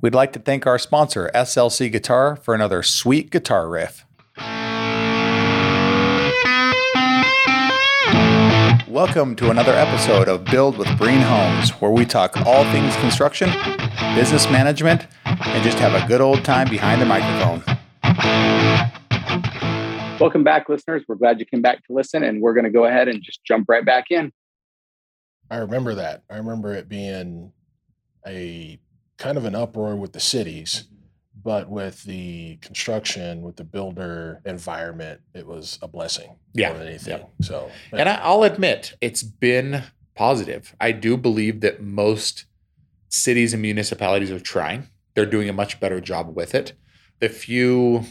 We'd like to thank our sponsor, SLC Guitar, for another sweet guitar riff. Welcome to another episode of Build with Breen Homes, where we talk all things construction, business management, and just have a good old time behind the microphone. Welcome back, listeners. We're glad you came back to listen, and we're going to go ahead and just jump right back in. I remember that. I remember it being a kind of an uproar with the cities, mm-hmm. but with the construction, with the builder environment, it was a blessing Yeah, more than anything. yeah. So, And I, I'll admit, it's been positive. I do believe that most cities and municipalities are trying. They're doing a much better job with it. The few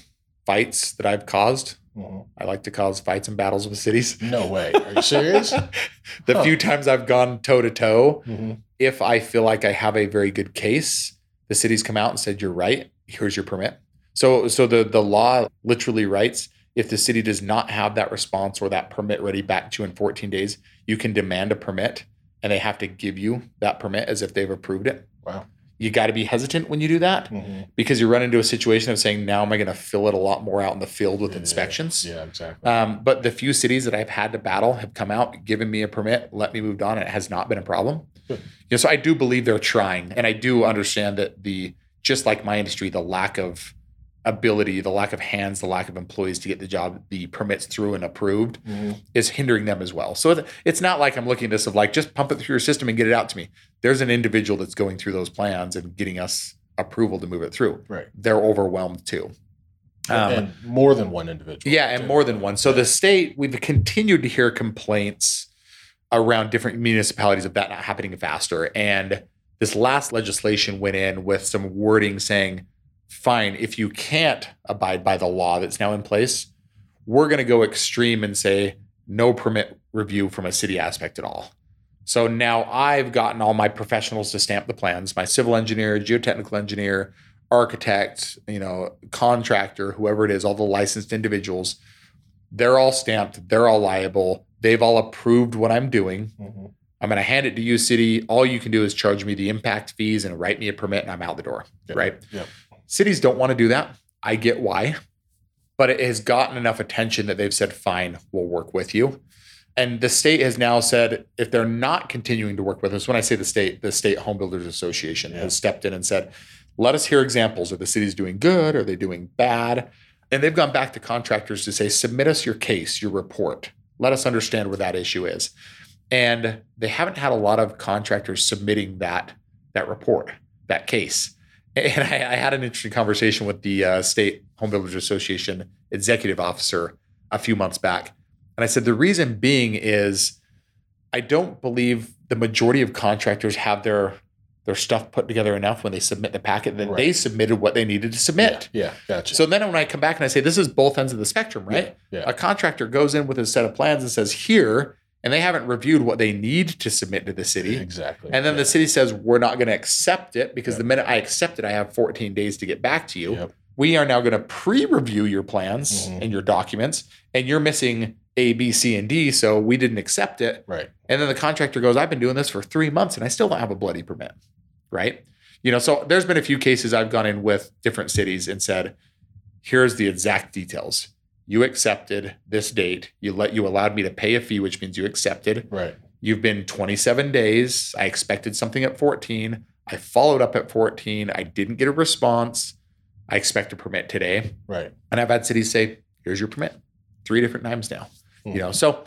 fights that I've caused, Mhm. I like to cause fights and battles with cities. no way. Are you serious? the Huh. few times I've gone toe to toe, Mhm. if I feel like I have a very good case, the city's come out and said, You're right, here's your permit. So so the the law literally writes if the city does not have that response or that permit ready back to you in 14 days, you can demand a permit and they have to give you that permit as if they've approved it. Wow. You got to be hesitant when you do that Mhm. because you run into a situation of saying, now am I going to fill it a lot more out in the field with Yeah, inspections? Yeah, exactly. Um, but the few cities that I've had to battle have come out, given me a permit, let me move on, and it has not been a problem. Good. You know, so I do believe they're trying, and I do understand that the just like my industry, the lack of ability, the lack of hands, the lack of employees to get the job, the permits through and approved Mhm. is hindering them as well. So it's not like I'm looking at this of like just pump it through your system and get it out to me. There's an individual that's going through those plans and getting us approval to move it through. Right. They're overwhelmed too. Um, and more than one individual. yeah, and too. more than one. So the state, we've continued to hear complaints around different municipalities of that not happening faster. And this last legislation went in with some wording saying, fine, if you can't abide by the law that's now in place, we're going to go extreme and say no permit review from a city aspect at all. So now I've gotten all my professionals to stamp the plans, my civil engineer, geotechnical engineer, architect, you know, contractor, whoever it is, all the licensed individuals, they're all stamped, they're all liable. They've all approved what I'm doing. Mhm. I'm going to hand it to you, city. All you can do is charge me the impact fees and write me a permit, and I'm out the door. Yep. Right? Yep. Cities don't want to do that. I get why, but it has gotten enough attention that they've said, fine, we'll work with you. And the state has now said, if they're not continuing to work with us, when I say the state, the State Home Builders Association Yeah. has stepped in and said, let us hear examples. Are the cities doing good? Are they doing bad? And they've gone back to contractors to say, submit us your case, your report. Let us understand where that issue is. And they haven't had a lot of contractors submitting that that report, that case. And I, I had an interesting conversation with the uh, State Home Builders Association executive officer a few months back. And I said, the reason being is I don't believe the majority of contractors have their their stuff put together enough when they submit the packet that they submitted what they needed to submit. Yeah, gotcha. So then when I come back and I say, this is both ends of the spectrum, right? Yeah. A contractor goes in with a set of plans and says, here, and they haven't reviewed what they need to submit to the city. Exactly. And then Yeah. the city says, we're not going to accept it because Yep. the minute I accept it, I have 14 days to get back to you. Yep. We are now going to pre review your plans Mhm. and your documents, and you're missing A, B, C, and D. So we didn't accept it. Right. And then the contractor goes, I've been doing this for three months and I still don't have a bloody permit. Right. You know, so there's been a few cases I've gone in with different cities and said, here's the exact details. You accepted this date. You let you allowed me to pay a fee, which means you accepted. Right. You've been 27 days. I expected something at 14. I followed up at 14. I didn't get a response. I expect a permit today. Right. And I've had cities say, here's your permit three different times now. Mhm. You know, so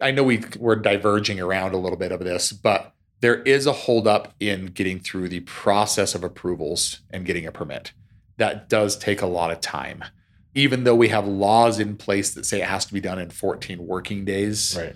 I know we we're diverging around a little bit of this, but there is a holdup in getting through the process of approvals and getting a permit. That does take a lot of time. Even though we have laws in place that say it has to be done in 14 working days, Right.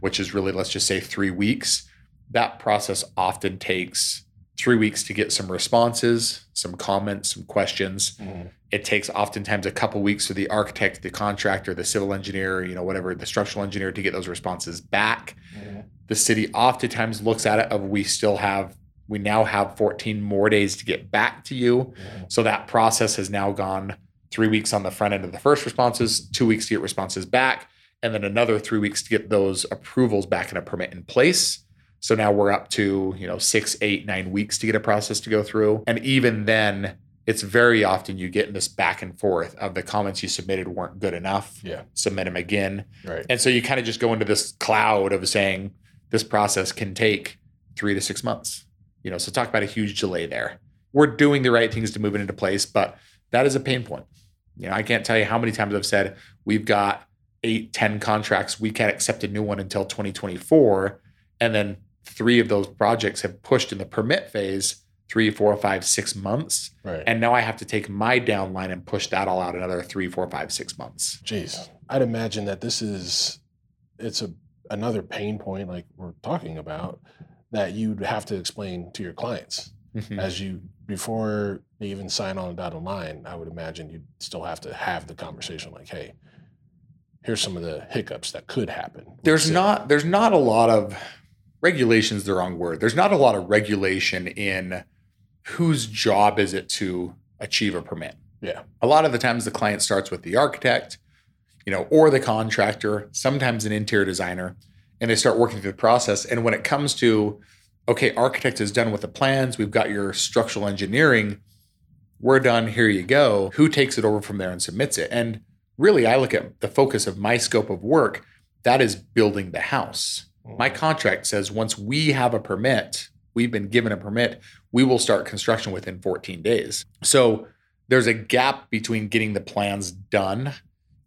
which is really, let's just say three weeks, that process often takes three weeks to get some responses, some comments, some questions. Mhm. It takes oftentimes a couple weeks for the architect, the contractor, the civil engineer, you know, whatever, the structural engineer to get those responses back. Mhm. The city oftentimes looks at it of we still have, we now have 14 more days to get back to you. Mhm. So that process has now gone three weeks on the front end of the first responses, two weeks to get responses back, and then another three weeks to get those approvals back and a permit in place. So now we're up to, you know, six, eight, nine weeks to get a process to go through. And even then, it's very often you get in this back and forth of the comments you submitted weren't good enough. Yeah. Submit them again. Right. And so you kind of just go into this cloud of saying this process can take three to six months. You know, so talk about a huge delay there. We're doing the right things to move it into place, but that is a pain point. You know, I can't tell you how many times I've said we've got eight, 10 contracts. We can't accept a new one until 2024. And then three of those projects have pushed in the permit phase three, four, five, six months. Right. And now I have to take my downline and push that all out another three, four, five, six months. Jeez, I'd imagine that this is it's a another pain point like we're talking about that you'd have to explain to your clients Mhm. as you before they even sign on a dotted line. I would imagine you'd still have to have the conversation like, hey, here's some of the hiccups that could happen. there's not there's not a lot of regulations the wrong word there's not a lot of regulation in whose job is it to achieve a permit Yeah. a lot of the times the client starts with the architect you know or the contractor sometimes an interior designer and they start working through the process and when it comes to okay architect is done with the plans we've got your structural engineering we're done here you go. Who takes it over from there and submits it? And really i look at the focus of my scope of work that is building the house. My mm. contract says once we have a permit, we've been given a permit, we will start construction within 14 days. So there's a gap between getting the plans done,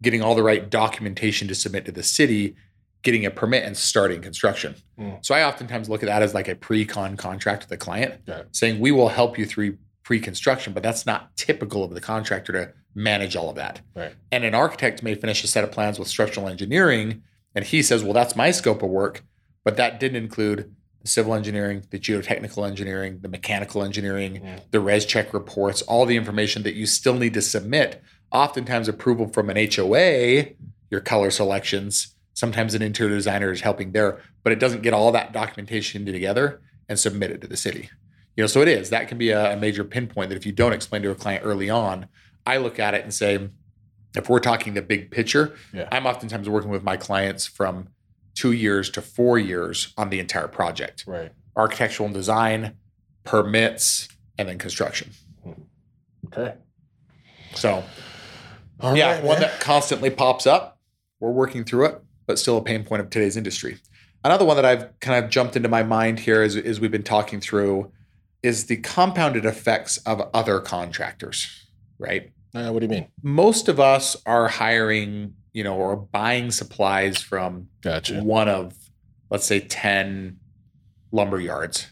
getting all the right documentation to submit to the city, getting a permit and starting construction. Mm. So I oftentimes look at that as like a pre-con contract with the client, saying we will help you through pre-construction, but that's not typical of the contractor to manage all of that. Right. And an architect may finish a set of plans with structural engineering, and he says, "Well, that's my scope of work." but that didn't include the civil engineering, the geotechnical engineering, the mechanical engineering, Yeah. the REScheck reports, all the information that you still need to submit. Oftentimes, approval from an HOA, your color selections. Sometimes an interior designer is helping there, but it doesn't get all that documentation together and submit it to the city. You know, so it is that can be a, a major pinpoint that if you don't explain to a client early on, I look at it and say, if we're talking the big picture, Yeah. I'm oftentimes working with my clients from two years to four years on the entire project Right. architectural and design, permits, and then construction. Okay. So, All yeah, right, one man. that constantly pops up. We're working through it, but still a pain point of today's industry. Another one that I've kind of jumped into my mind here as, as we've been talking through is the compounded effects of other contractors, right? Uh, what do you mean? Most of us are hiring, you know, or buying supplies from Gotcha. one of let's say 10 lumber yards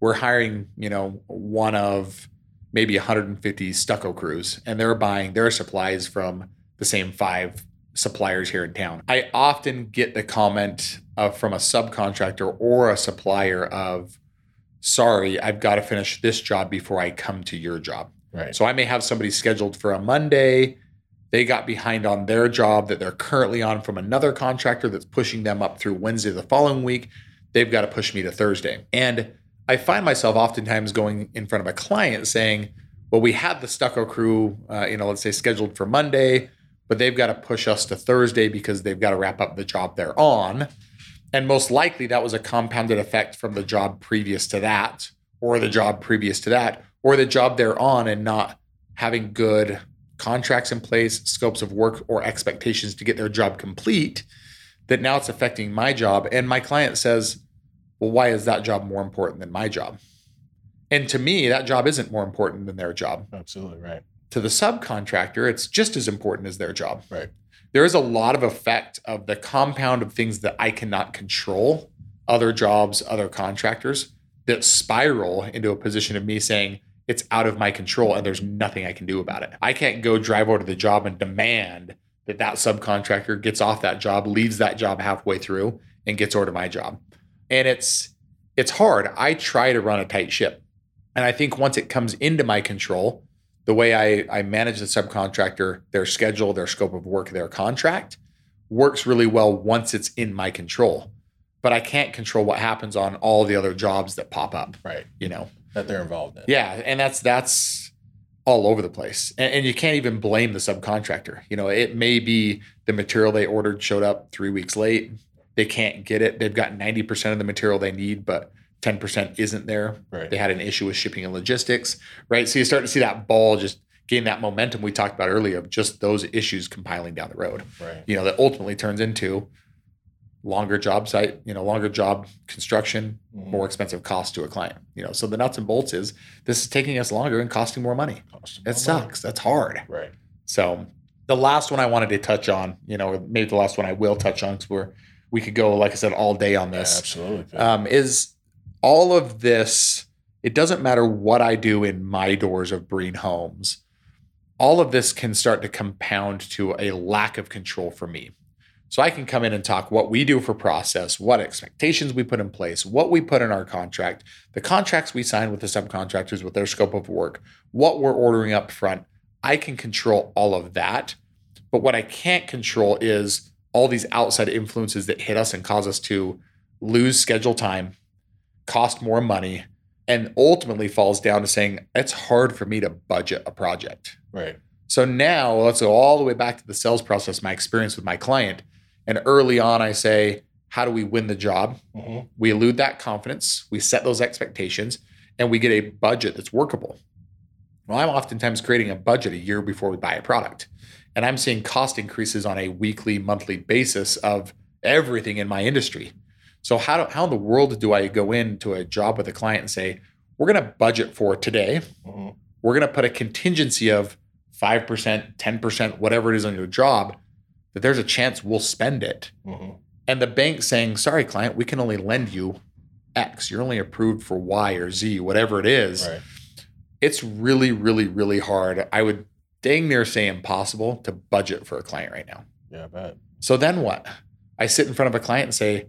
we're hiring you know one of maybe 150 stucco crews and they're buying their supplies from the same five suppliers here in town i often get the comment of, from a subcontractor or a supplier of sorry i've got to finish this job before i come to your job Right. so I may have somebody scheduled for a Monday. They got behind on their job that they're currently on from another contractor that's pushing them up through Wednesday the following week. They've got to push me to Thursday. And I find myself oftentimes going in front of a client saying, well, we had the stucco crew, uh, you know, let's say scheduled for Monday, but they've got to push us to Thursday because they've got to wrap up the job they're on. And most likely that was a compounded effect from the job previous to that, or the job previous to that, or the job they're on and not having good contracts in place, scopes of work, or expectations to get their job complete. That now it's affecting my job. And my client says, well, why is that job more important than my job? And to me, that job isn't more important than their job. Absolutely right. To the subcontractor, it's just as important as their job. Right. There is a lot of effect of the compound of things that I cannot control, other jobs, other contractors, that spiral into a position of me saying, it's out of my control and there's nothing I can do about it. I can't go drive over to the job and demand that that subcontractor gets off that job, leaves that job halfway through and gets over to my job. And it's it's hard. I try to run a tight ship. And I think once it comes into my control, the way I, I manage the subcontractor, their schedule, their scope of work, their contract works really well once it's in my control. But I can't control what happens on all the other jobs that pop up, Right. you know. That they're involved in. Yeah, and that's that's all over the place, and, and you can't even blame the subcontractor. You know, it may be the material they ordered showed up three weeks late. they can't get it. They've got 90% of the material they need, but 10% isn't there. Right. They had an issue with shipping and logistics, right? So you start to see that ball just gain that momentum we talked about earlier of just those issues compiling down the road. Right. You know, that ultimately turns into longer job site, you know, longer job construction, Mhm. more expensive cost to a client. You know, so the nuts and bolts is this is taking us longer and costing more money. Cost It more money. sucks. That's hard. Right. So the last one I wanted to touch on, you know, maybe the last one I will touch on because we're we could go, like I said, all day on Yeah, this. absolutely. um, is all of this. It doesn't matter what I do in my doors of Breen Homes. All of this can start to compound to a lack of control for me. So I can come in and talk what we do for process, what expectations we put in place, what we put in our contract, the contracts we sign with the subcontractors with their scope of work, what we're ordering up front. I can control all of that. But what I can't control is all these outside influences that hit us and cause us to lose schedule time, cost more money, and ultimately falls down to saying it's hard for me to budget a project. right. So now let's go all the way back to the sales process, my experience with my client. And early on, I say, how do we win the job? hmm We elude that confidence, we set those expectations, and we get a budget that's workable. Well, I'm oftentimes creating a budget a year before we buy a product. And I'm seeing cost increases on a weekly, monthly basis of everything in my industry. So how do, how in the world do I go into a job with a client and say, we're going to budget for today. hmm We're going to put a contingency of 5%, 10%, whatever it is on your job, that there's a chance we'll spend it hmm and the bank saying, sorry, client, we can only lend you X. You're only approved for Y or Z, whatever it is. Right. It's really, really, really hard. I would dang near say impossible to budget for a client right now. Yeah, I bet. So then what? I sit in front of a client and say,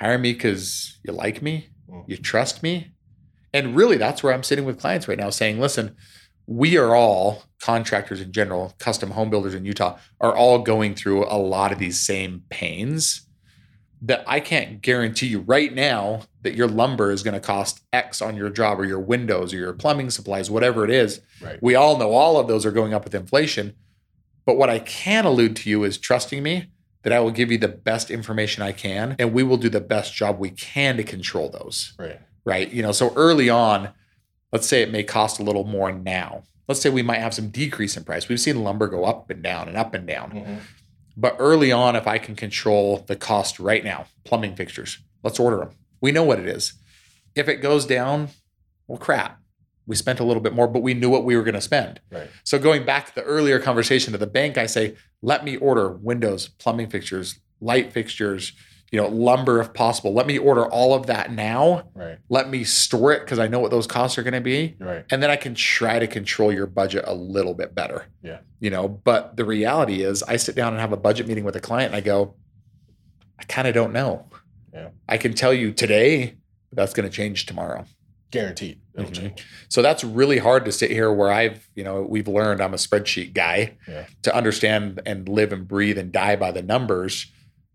hire me because you like me, Mm. you trust me. And really, that's where I'm sitting with clients right now saying, listen, we are all contractors in general, custom home builders in Utah are all going through a lot of these same pains that I can't guarantee you right now that your lumber is going to cost X on your job or your windows or your plumbing supplies, whatever it is. Right. We all know all of those are going up with inflation. But what I can allude to you is trusting me that I will give you the best information I can and we will do the best job we can to control those Right. right? You know, so early on, let's say it may cost a little more now. Let's say we might have some decrease in price. We've seen lumber go up and down and up and down. hmm But early on, if I can control the cost right now, plumbing fixtures, let's order them. We know what it is. If it goes down, well, crap. We spent a little bit more, but we knew what we were going to spend. Right. So going back to the earlier conversation to the bank, I say, let me order windows, plumbing fixtures, light fixtures, you know, lumber if possible. Let me order all of that now Right. let me store it because I know what those costs are going to be. Right. And then I can try to control your budget a little bit better. Yeah. You know, but the reality is I sit down and have a budget meeting with a client and I go, I kind of don't know. Yeah. I can tell you today, but that's going to change tomorrow. Guaranteed. It'll Mhm. change. So that's really hard to sit here where I've, you know, we've learned I'm a spreadsheet guy Yeah. to understand and live and breathe and die by the numbers.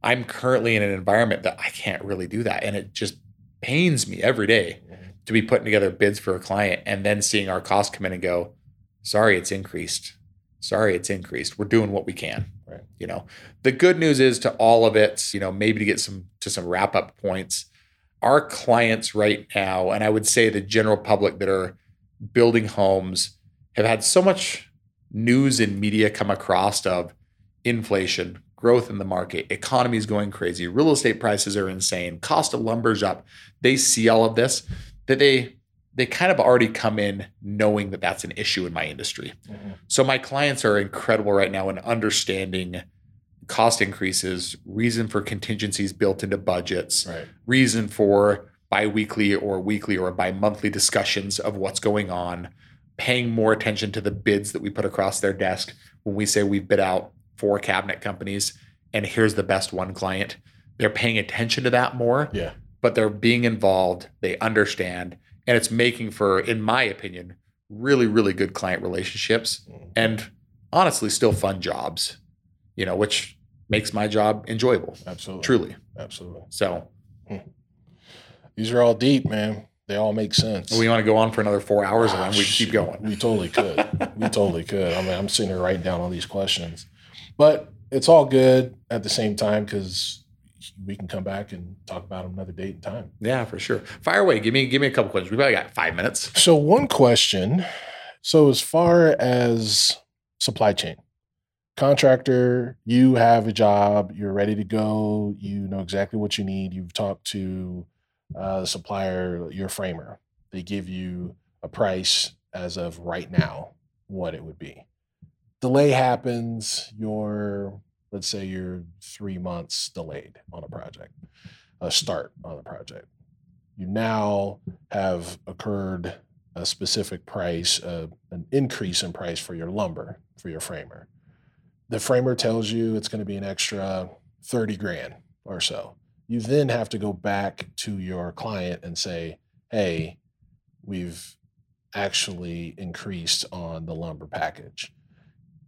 I'm currently in an environment that I can't really do that. And it just pains me every day Mhm. to be putting together bids for a client and then seeing our cost come in and go, sorry, it's increased. Sorry, it's increased. We're doing what we can. Right. You know, the good news is to all of it, you know, maybe to get some to some wrap up points, our clients right now, and I would say the general public that are building homes have had so much news and media come across of inflation, growth in the market, economy's going crazy, real estate prices are insane, cost of lumber's up. They see all of this that they they kind of already come in knowing that that's an issue in my industry. Mhm. So my clients are incredible right now in understanding cost increases, reason for contingencies built into budgets, Right. reason for biweekly or weekly or bi-monthly discussions of what's going on, paying more attention to the bids that we put across their desk when we say we've bid out four cabinet companies and here's the best one client. They're paying attention to that more, Yeah. but they're being involved, they understand, and it's making for in my opinion really really good client relationships Mhm. and honestly still fun jobs. You know, which makes my job enjoyable, Absolutely. truly. Absolutely. So, These are all deep, man. They all make sense. we want to go on for another four hours and Ah, we shoot. keep going. We totally could. we totally could. I mean, I'm sitting here writing down all these questions, but it's all good at the same time because we can come back and talk about them another date and time. Yeah, for sure. Fire away. Give me give me a couple questions. We probably got five minutes. So one question. So as far as supply chain, contractor, you have a job, you're ready to go, you know exactly what you need. You've talked to uh, the supplier, your framer. They give you a price as of right now, what it would be. Delay happens. You're let's say you're three months delayed on a project, a start on a project. You now have occurred a specific price, uh, an increase in price for your lumber, for your framer. The framer tells you it's going to be an extra 30 grand or so. You then have to go back to your client and say, hey, we've actually increased on the lumber package.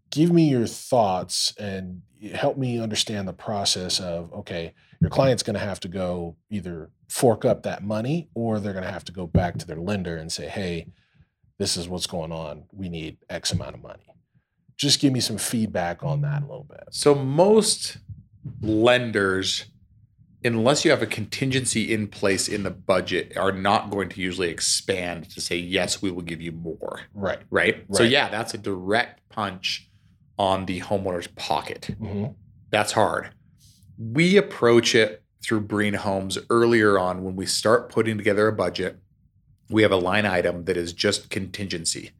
Give me your thoughts and help me understand the process of okay your client's going to have to go either fork up that money or they're going to have to go back to their lender and say hey this is what's going on. We need x amount of money just give me some feedback on that a little bit So most lenders, unless you have a contingency in place in the budget, are not going to usually expand to say, yes, we will give you more. right Right. right. So yeah, that's a direct punch on the homeowner's pocket. mm-hmm. That's hard. We approach it through Breen Homes earlier on when we start putting together a budget. We have a line item that is just contingency.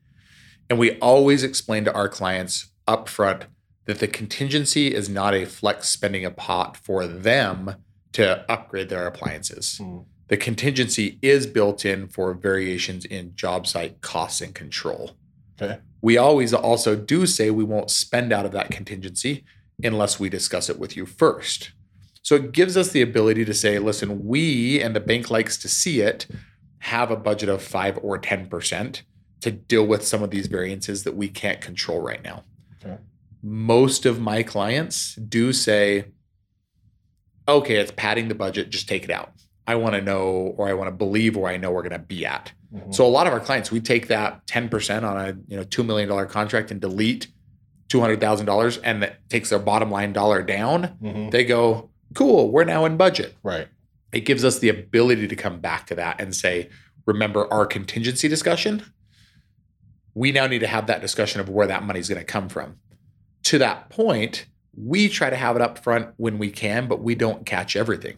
And we always explain to our clients upfront that the contingency is not a flex spending a pot for them to upgrade their appliances. Mm. The contingency is built in for variations in job site costs and control. okay We always also do say we won't spend out of that contingency unless we discuss it with you first. So it gives us the ability to say, listen, we and the bank likes to see it have a budget of 5 or 10% to deal with some of these variances that we can't control right now. Okay. Most of my clients do say, okay, it's padding the budget, just take it out. I want to know or I want to believe where I know we're going to be at. Mhm. So a lot of our clients, we take that 10% on a you know $2 million contract and delete $200,000 and that takes their bottom line dollar down. Mhm. They go, cool, we're now in budget. right It gives us the ability to come back to that and say, remember our contingency discussion? We now need to have that discussion of where that money's going to come from. To that point, we try to have it up front when we can, but we don't catch everything.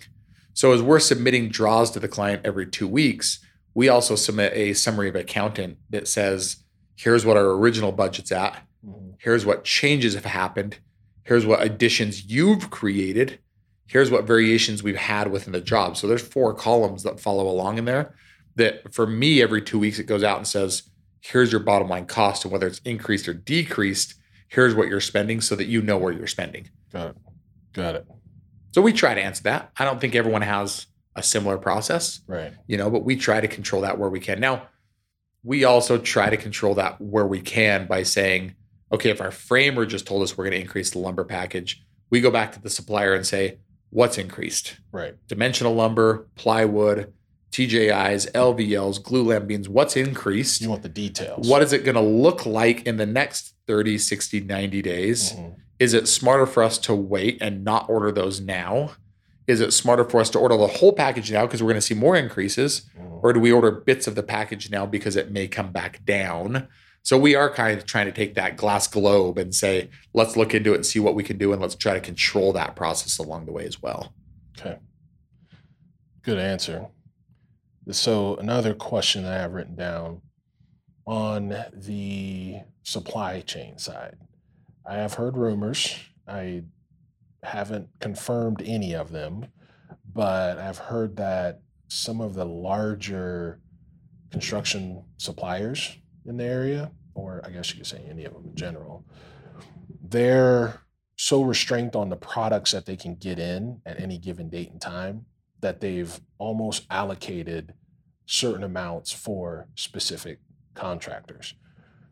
So as we're submitting draws to the client every two weeks, we also submit a summary of accountant that says, here's what our original budget's at. Mhm. Here's what changes have happened. Here's what additions you've created. Here's what variations we've had within the job. So there's four columns that follow along in there. That for me, every two weeks it goes out and says, here's your bottom line cost, and whether it's increased or decreased, here's what you're spending so that you know where you're spending. got it got it So we try to answer that. I don't think everyone has a similar process right you know, but we try to control that where we can. Now, we also try to control that where we can by saying, okay, if our framer just told us we're going to increase the lumber package, we go back to the supplier and say, what's increased? right Dimensional lumber, plywood, TJIs, LVLs, glulam beams, what's increased? you want the details What is it going to look like in the next 30, 60, 90 days? Mhm. Is it smarter for us to wait and not order those now? Is it smarter for us to order the whole package now because we're going to see more increases? Mhm. Or do we order bits of the package now because it may come back down? So we are kind of trying to take that glass globe and say, let's look into it and see what we can do and let's try to control that process along the way as well. Okay. Good answer. So another question that I have written down on the supply chain side. I have heard rumors. I haven't confirmed any of them, but I've heard that some of the larger construction suppliers in the area, or I guess you could say any of them in general, they're so restrained on the products that they can get in at any given date and time that they've almost allocated certain amounts for specific contractors.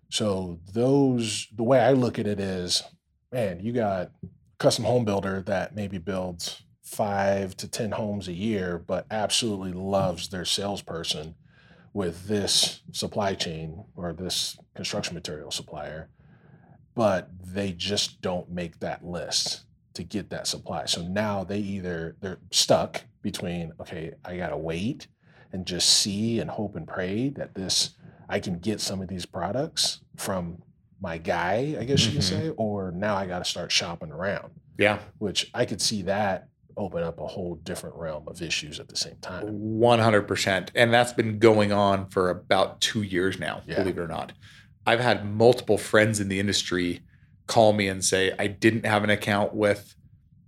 So those the way I look at it is, man, you got custom home builder that maybe builds five to ten homes a year, but absolutely loves their salesperson with this supply chain or this construction material supplier, but they just don't make that list to get that supply. So now they either they're stuck between okay, I gotta wait and just see and hope and pray that this I can get some of these products from my guy, I guess you could Mhm. say, or now I got to start shopping around, Yeah. which I could see that open up a whole different realm of issues at the same time. 100%. And that's been going on for about two years now, Yeah. believe it or not. I've had multiple friends in the industry call me and say, I didn't have an account with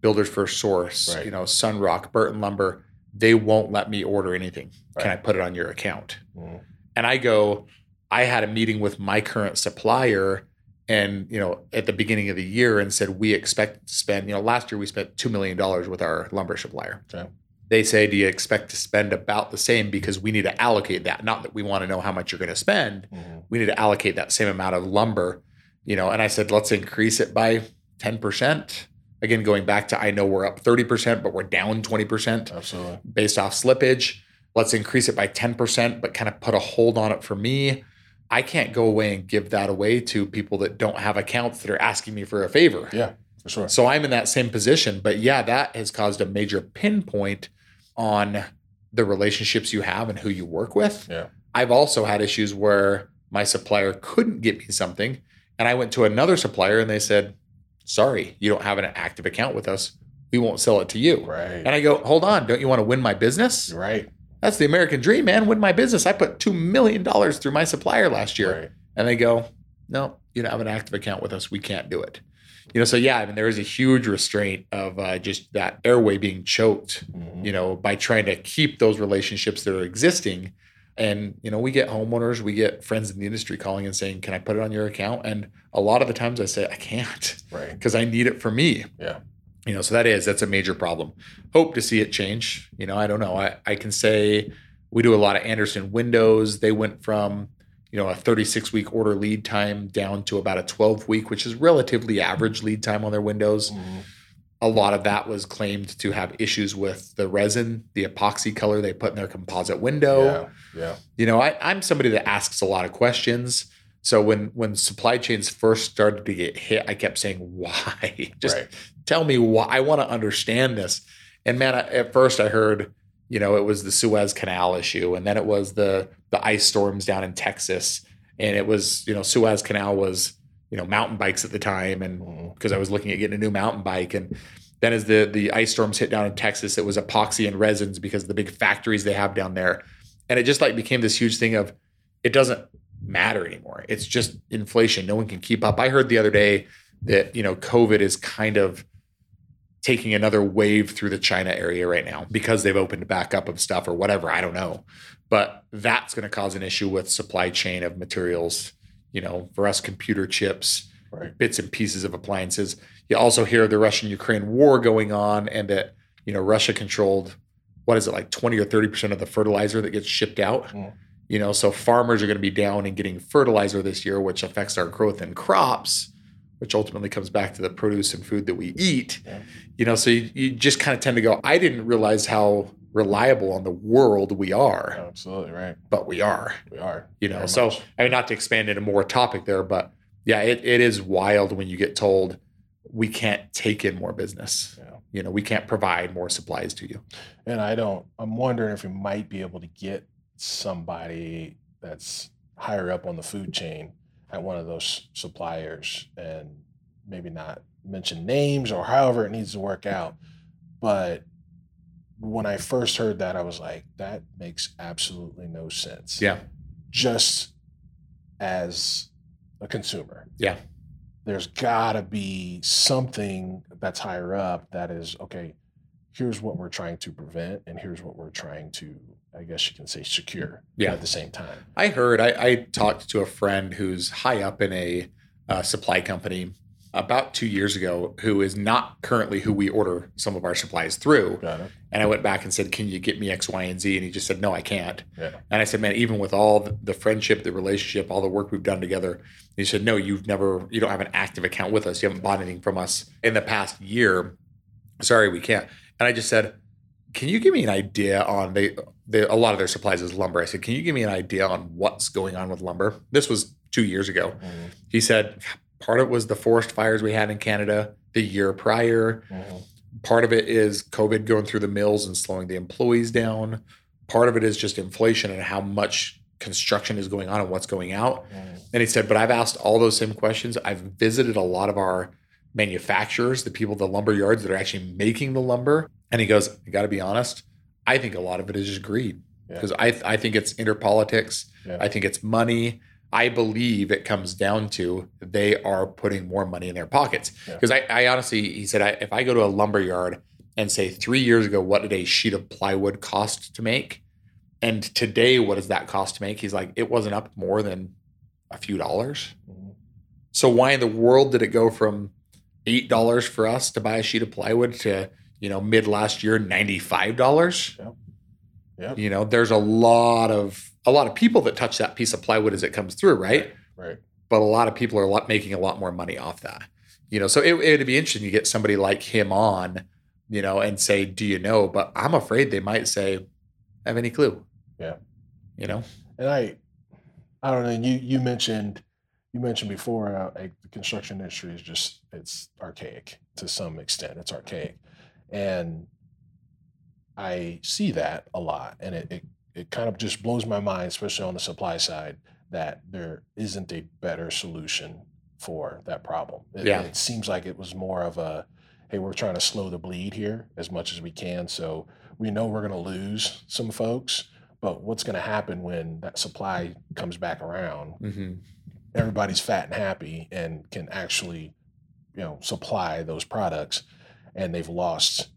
Builders First Source, Right. you know, Sunroc, Burton Lumber. They won't let me order anything. Can I put it on your account? Mm, And I go, I had a meeting with my current supplier and, you know, at the beginning of the year and said, we expect to spend, you know, last year we spent $2 million with our lumber supplier. Okay. They say, do you expect to spend about the same because we need to allocate that? Not that we want to know how much you're going to spend. mhm. We need to allocate that same amount of lumber, you know, and I said, let's increase it by 10%. Again, going back to, I know we're up 30%, but we're down 20% Absolutely. based off slippage. Let's increase it by 10%, but kind of put a hold on it for me. I can't go away and give that away to people that don't have accounts that are asking me for a favor. Yeah, for sure. So I'm in that same position. But yeah, that has caused a major pinpoint on the relationships you have and who you work with. Yeah. I've also had issues where my supplier couldn't get me something. And I went to another supplier and they said, sorry, you don't have an active account with us. We won't sell it to you. Right. And I go, hold on, don't you want to win my business? Right. That's the American dream, man. Win my business. I put $2 million through my supplier last year. Right. And they go, no, you don't have an active account with us. We can't do it. You know, so yeah, I mean, there is a huge restraint of uh, just that airway being choked, Mhm. you know, by trying to keep those relationships that are existing. And, you know, we get homeowners, we get friends in the industry calling and saying, can I put it on your account? And a lot of the times I say, I can't Right. because I need it for me. Yeah. You know, so that is, that's a major problem. Hope to see it change. You know, I don't know. I, I can say we do a lot of Andersen windows. They went from, you know, a 36 week order lead time down to about a 12 week, which is relatively average lead time on their windows. Mhm. A lot of that was claimed to have issues with the resin, the epoxy color they put in their composite window Yeah. Yeah. you know I, i'm somebody that asks a lot of questions so when when supply chains first started to get hit i kept saying why just right. tell me why i want to understand this and man I, at first i heard you know it was the suez canal issue and then it was the the ice storms down in texas and it was you know suez canal was you know mountain bikes at the time and mm-hmm. because I was looking at getting a new mountain bike. And then as the the ice storms hit down in Texas, it was epoxy and resins because of the big factories they have down there. And it just like became this huge thing of it doesn't matter anymore. It's just inflation. No one can keep up. I heard the other day that, you know, COVID is kind of taking another wave through the China area right now because they've opened back up of stuff or whatever. I don't know. But that's going to cause an issue with supply chain of materials, you know, for us computer chips, Right. bits and pieces of appliances. You also hear the Russian Ukraine war going on and that, you know, Russia controlled what is it like 20 or 30% of the fertilizer that gets shipped out. Mm. You know, so farmers are going to be down and getting fertilizer this year, which affects our growth in crops, which ultimately comes back to the produce and food that we eat. Yeah. You know, so you, you just kind of tend to go, I didn't realize how reliable on the world we are, Absolutely right. but we are We are. you know so much. i mean not to expand into more topic there but yeah it, it is wild when you get told we can't take in more business Yeah. you know we can't provide more supplies to you And I don't, I'm wondering if we might be able to get somebody that's higher up on the food chain at one of those suppliers and maybe not mention names or however it needs to work out. But when I first heard that, I was like, that makes absolutely no sense. yeah Just as a consumer. Yeah. There's got to be something that's higher up that is, okay, here's what we're trying to prevent and here's what we're trying to i guess you can say secure Yeah. at the same time i heard i, I talked to a friend who's high up in a uh, supply company about two years ago who is not currently who we order some of our supplies through got it and i went back and said can you get me x y and z and he just said no i can't yeah And I said, man, even with all the friendship, the relationship, all the work we've done together, he said, no, you've never, you don't have an active account with us. You haven't bought anything from us in the past year. Sorry, we can't. And I just said, can you give me an idea on they, they a lot of their supplies is lumber. I said, can you give me an idea on what's going on with lumber? This was two years ago. Mhm. He said, part of it was the forest fires we had in Canada. the year prior. Mhm. Part of it is COVID going through the mills and slowing the employees down. Part of it is just inflation and how much construction is going on and what's going out. Mhm. And he said, but I've asked all those same questions. I've visited a lot of our manufacturers, the people, the lumber yards that are actually making the lumber. And he goes, I got to be honest. I think a lot of it is just greed Yeah. because I, I think it's interpolitics. Yeah. I think it's money. I believe it comes down to they are putting more money in their pockets. Yeah. Because I, I honestly, he said, I, if I go to a lumber yard and say three years ago, what did a sheet of plywood cost to make? And today, what does that cost to make? He's like, it wasn't up more than a few dollars. Mhm. So why in the world did it go from eight dollars for us to buy a sheet of plywood to you know mid last year ninety five dollars? Yeah. Yep. You know, there's a lot of a lot of people that touch that piece of plywood as it comes through, right? Right. But a lot of people are a lot, making a lot more money off that. You know, so it, it'd be interesting to get somebody like him on, you know, and say, "Do you know?" But I'm afraid they might say, "Have any clue?" Yeah. You know. And I, I don't know. You you mentioned you mentioned before uh, like the construction industry is just it's archaic to some extent. It's archaic, and I see that a lot, and it it, it kind of just blows my mind, especially on the supply side, that there isn't a better solution for that problem. It, Yeah. it seems like it was more of a hey, we're trying to slow the bleed here as much as we can. So we know we're going to lose some folks, but what's going to happen when that supply comes back around? Mm-hmm. Everybody's fat and happy and can actually, you know, supply those products, and they've lost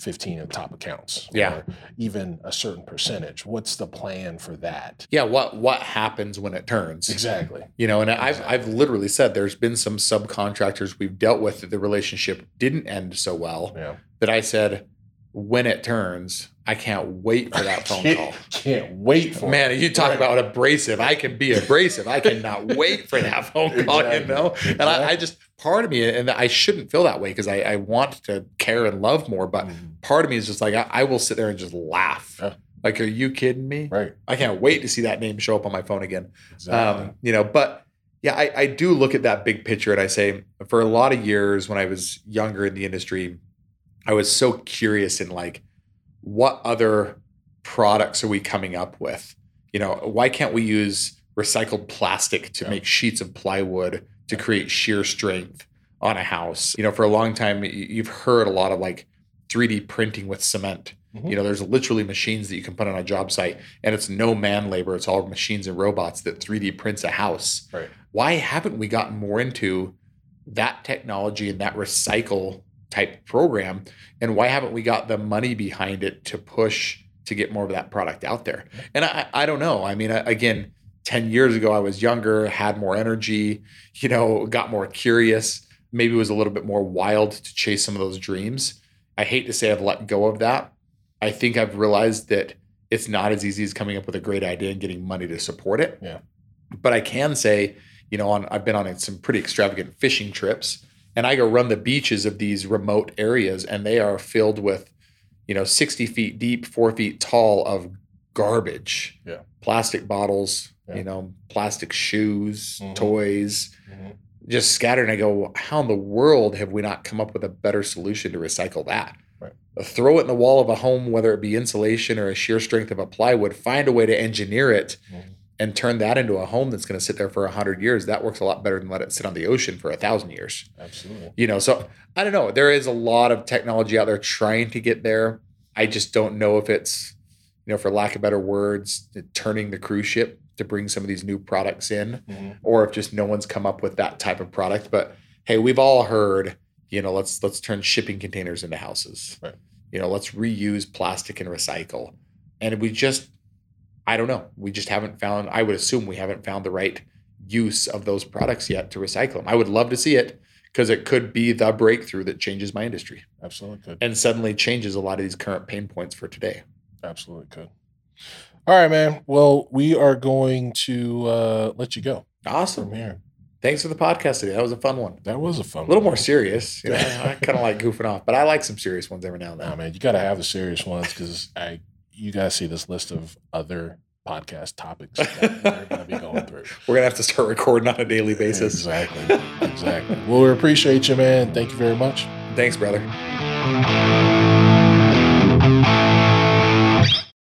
15 of top accounts, Yeah. or even a certain percentage. What's the plan for that? Yeah. What What happens when it turns? Exactly. You know, and I've I've literally said there's been some subcontractors we've dealt with that the relationship didn't end so well Yeah. that I said, when it turns, I can't wait for that phone can't, call. Can't wait for Man, it. you talk Right. about abrasive. I can be abrasive. I cannot wait for that phone call, you Exactly. know? And I, I just, part of me, and I shouldn't feel that way because I, I want to care and love more, but Mhm. part of me is just like, I, I will sit there and just laugh. Yeah. Like, are you kidding me? Right. I can't wait to see that name show up on my phone again. Exactly. Um, you know, but yeah, I, I do look at that big picture and I say, for a lot of years when I was younger in the industry, I was so curious in like, what other products are we coming up with? You know, why can't we use recycled plastic to Yeah. make sheets of plywood to create shear strength on a house? You know, for a long time, you've heard a lot of like 3D printing with cement. Mhm. You know, there's literally machines that you can put on a job site, and it's no man labor. It's all machines and robots that 3D prints a house. Right. Why haven't we gotten more into that technology and that recycle type program? And why haven't we got the money behind it to push to get more of that product out there? And I, I don't know. I mean, again, 10 years ago, I was younger, had more energy, you know, got more curious, maybe was a little bit more wild to chase some of those dreams. I hate to say I've let go of that. I think I've realized that it's not as easy as coming up with a great idea and getting money to support it. Yeah. But I can say, you know, on I've been on some pretty extravagant fishing trips and I go run the beaches of these remote areas and they are filled with, you know, 60 feet deep, four feet tall of garbage. Yeah. Plastic bottles, Yeah. you know, plastic shoes, Mhm. toys, Mhm. just scattered. And I go, how in the world have we not come up with a better solution to recycle that? Right. Throw it in the wall of a home, whether it be insulation or a shear strength of a plywood, find a way to engineer it Mhm. And turn that into a home that's going to sit there for a hundred years. That works a lot better than let it sit on the ocean for a thousand years. Absolutely. You know, so I don't know. There is a lot of technology out there trying to get there. I just don't know if it's, you know, for lack of better words, turning the cruise ship to bring some of these new products in Mhm. or if just no one's come up with that type of product. But hey, we've all heard, you know, let's let's turn shipping containers into houses. Right. You know, let's reuse plastic and recycle. And we just, I don't know, we just haven't found. I would assume we haven't found the right use of those products yet to recycle them. I would love to see it because it could be the breakthrough that changes my industry Absolutely could. and suddenly changes a lot of these current pain points for today. Absolutely could. All right, man. Well, we are going to uh, let you go Awesome. from here. Thanks for the podcast today. That was a fun one. That was a fun A little one. more serious. You know, I kind of like goofing off, but I like some serious ones every now and then. Nah, man, you got to have the serious ones because I you guys see this list of other podcast topics that we're going to be going through. We're gonna have to start recording on a daily basis. Exactly. Exactly. Well, we appreciate you, man. Thank you very much. Thanks, brother.